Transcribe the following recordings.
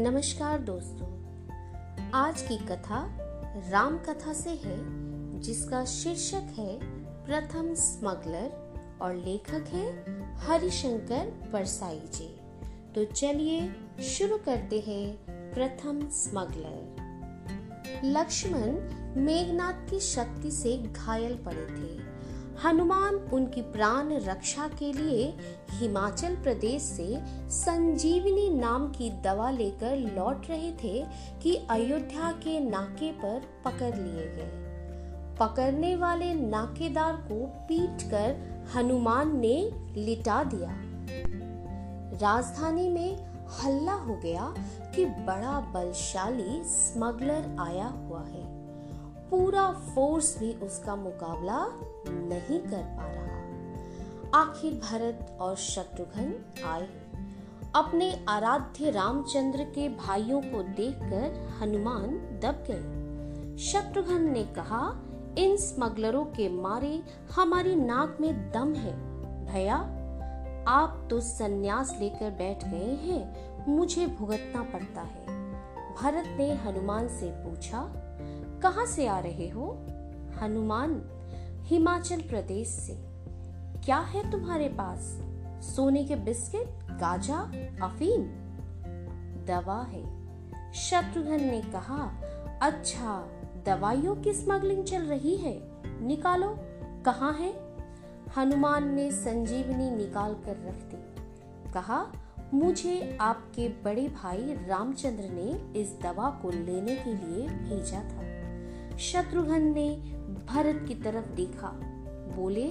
नमस्कार दोस्तों, आज की कथा राम कथा से है, जिसका शीर्षक है प्रथम स्मगलर और लेखक है हरिशंकर परसाई जी। तो चलिए शुरू करते हैं प्रथम स्मगलर। लक्ष्मण मेघनाथ की शक्ति से घायल पड़े थे। हनुमान उनकी प्राण रक्षा के लिए हिमाचल प्रदेश से संजीवनी नाम की दवा लेकर लौट रहे थे कि अयोध्या के नाके पर पकड़ लिए गए। पकड़ने वाले नाकेदार को पीट कर हनुमान ने लिटा दिया। राजधानी में हल्ला हो गया कि बड़ा बलशाली स्मगलर आया हुआ है। पूरा फोर्स भी उसका मुकाबला नहीं कर पा रहा। आखिर भरत और शत्रुघ्न आए। अपने आराध्य रामचंद्र के भाइयों को देखकर हनुमान दब गए। शत्रुघ्न ने कहा, इन स्मगलरों के मारे हमारी नाक में दम है। भैया, आप तो सन्यास लेकर बैठ गए हैं, मुझे भुगतना पड़ता है। भरत ने हनुमान से पूछा कहाँ से आ रहे हो? हनुमान, हिमाचल प्रदेश से। क्या है तुम्हारे पास? सोने के बिस्किट, गाजा, अफीम? दवा है। शत्रुघ्न ने कहा अच्छा दवाइयों की स्मगलिंग चल रही है। निकालो। कहाँ है? हनुमान ने संजीवनी निकाल कर रख दी। कहा, मुझे आपके बड़े भाई रामचंद्र ने इस दवा को लेने के लिए भेजा था। शत्रुघ्न ने भरत की तरफ़ देखा। बोले,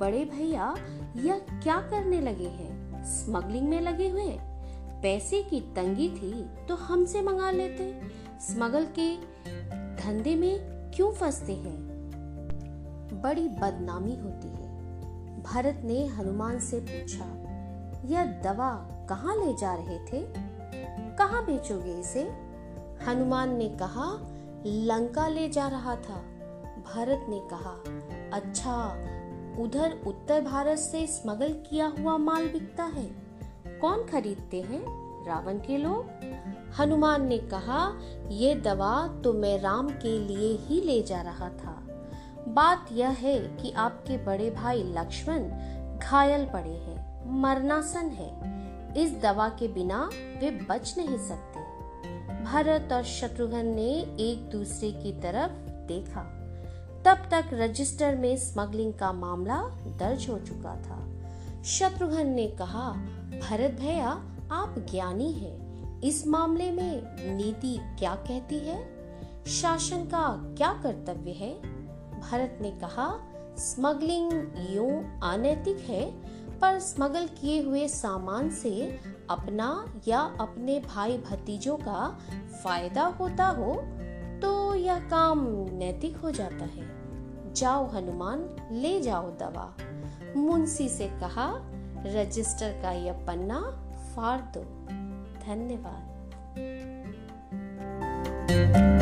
बड़े भैया, यह क्या करने लगे हैं? स्मगलिंग में लगे हुए? पैसे की तंगी थी तो हमसे मंगा लेते। स्मगल के धंधे में क्यों फंसते हैं? बड़ी बदनामी होती है। भरत ने हनुमान से पूछा, यह दवा कहाँ ले जा रहे थे? कहाँ बेचोगे इसे? हनुमान ने कहा लंका ले जा रहा था। भारत ने कहा अच्छा उधर उत्तर भारत से स्मगल किया हुआ माल बिकता है। कौन खरीदते हैं? रावण के लोग? हनुमान ने कहा, ये दवा तो मैं राम के लिए ही ले जा रहा था। बात यह है कि आपके बड़े भाई लक्ष्मण घायल पड़े हैं मरनासन है। इस दवा के बिना वे बच नहीं सकते। भरत और शत्रुघ्न ने एक दूसरे की तरफ़ देखा। तब तक रजिस्टर में स्मगलिंग का मामला दर्ज हो चुका था। शत्रुघ्न ने कहा, भरत भैया, आप ज्ञानी हैं। इस मामले में नीति क्या कहती है? शासन का क्या कर्तव्य है? भरत ने कहा, स्मगलिंग यूँ अनैतिक है पर स्मगल किए हुए सामान से अपना या अपने भाई भतीजों का फ़ायदा होता हो तो यह काम नैतिक हो जाता है। जाओ हनुमान, ले जाओ दवा। मुंशी से कहा, रजिस्टर का यह पन्ना फाड़ दो। धन्यवाद। thank you